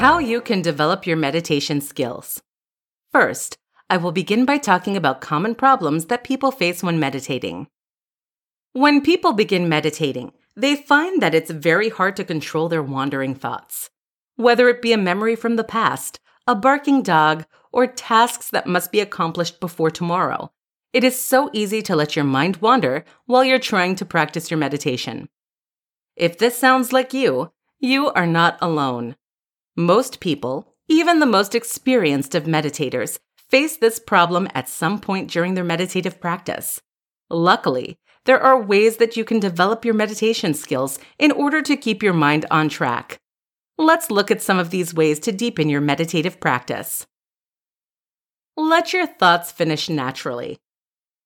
How you can develop your meditation skills. First, I will begin by talking about common problems that people face when meditating. When people begin meditating, they find that it's very hard to control their wandering thoughts. Whether it be a memory from the past, a barking dog, or tasks that must be accomplished before tomorrow, it is so easy to let your mind wander while you're trying to practice your meditation. If this sounds like you, you are not alone. Most people, even the most experienced of meditators, face this problem at some point during their meditative practice. Luckily, there are ways that you can develop your meditation skills in order to keep your mind on track. Let's look at some of these ways to deepen your meditative practice. Let your thoughts finish naturally.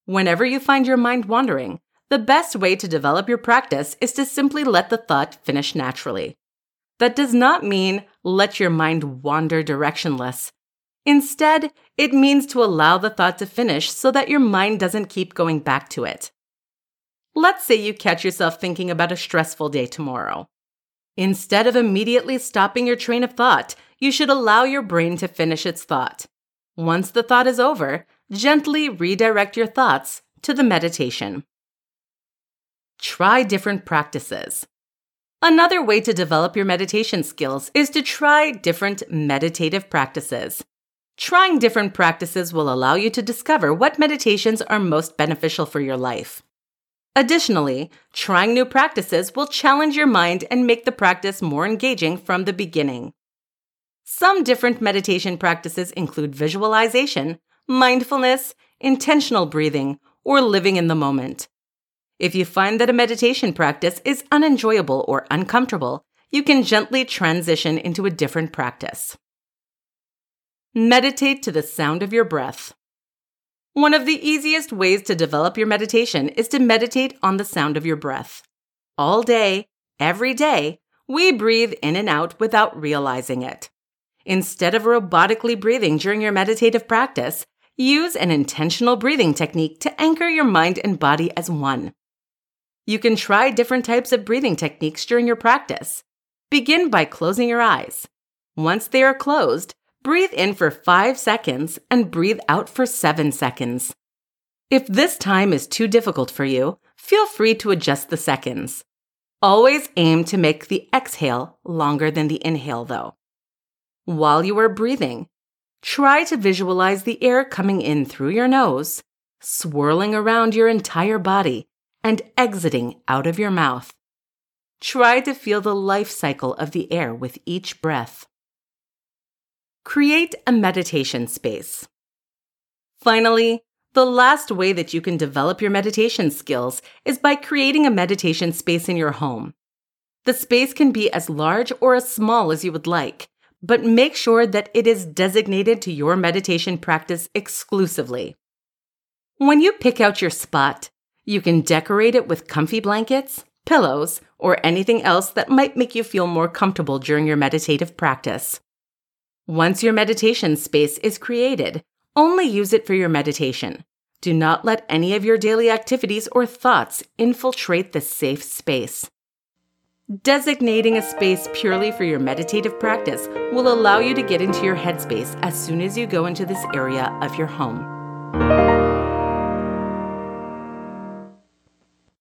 Whenever you find your mind wandering, the best way to develop your practice is to simply let the thought finish naturally. That does not mean let your mind wander directionless. Instead, it means to allow the thought to finish so that your mind doesn't keep going back to it. Let's say you catch yourself thinking about a stressful day tomorrow. Instead of immediately stopping your train of thought, you should allow your brain to finish its thought. Once the thought is over, gently redirect your thoughts to the meditation. Try different practices. Another way to develop your meditation skills is to try different meditative practices. Trying different practices will allow you to discover what meditations are most beneficial for your life. Additionally, trying new practices will challenge your mind and make the practice more engaging from the beginning. Some different meditation practices include visualization, mindfulness, intentional breathing, or living in the moment. If you find that a meditation practice is unenjoyable or uncomfortable, you can gently transition into a different practice. Meditate to the sound of your breath. One of the easiest ways to develop your meditation is to meditate on the sound of your breath. All day, every day, we breathe in and out without realizing it. Instead of robotically breathing during your meditative practice, use an intentional breathing technique to anchor your mind and body as one. You can try different types of breathing techniques during your practice. Begin by closing your eyes. Once they are closed, breathe in for 5 seconds and breathe out for 7 seconds. If this time is too difficult for you, feel free to adjust the seconds. Always aim to make the exhale longer than the inhale, though. While you are breathing, try to visualize the air coming in through your nose, swirling around your entire body, and exiting out of your mouth. Try to feel the life cycle of the air with each breath. Create a meditation space. Finally, the last way that you can develop your meditation skills is by creating a meditation space in your home. The space can be as large or as small as you would like, but make sure that it is designated to your meditation practice exclusively. When you pick out your spot, you can decorate it with comfy blankets, pillows, or anything else that might make you feel more comfortable during your meditative practice. Once your meditation space is created, only use it for your meditation. Do not let any of your daily activities or thoughts infiltrate the safe space. Designating a space purely for your meditative practice will allow you to get into your headspace as soon as you go into this area of your home.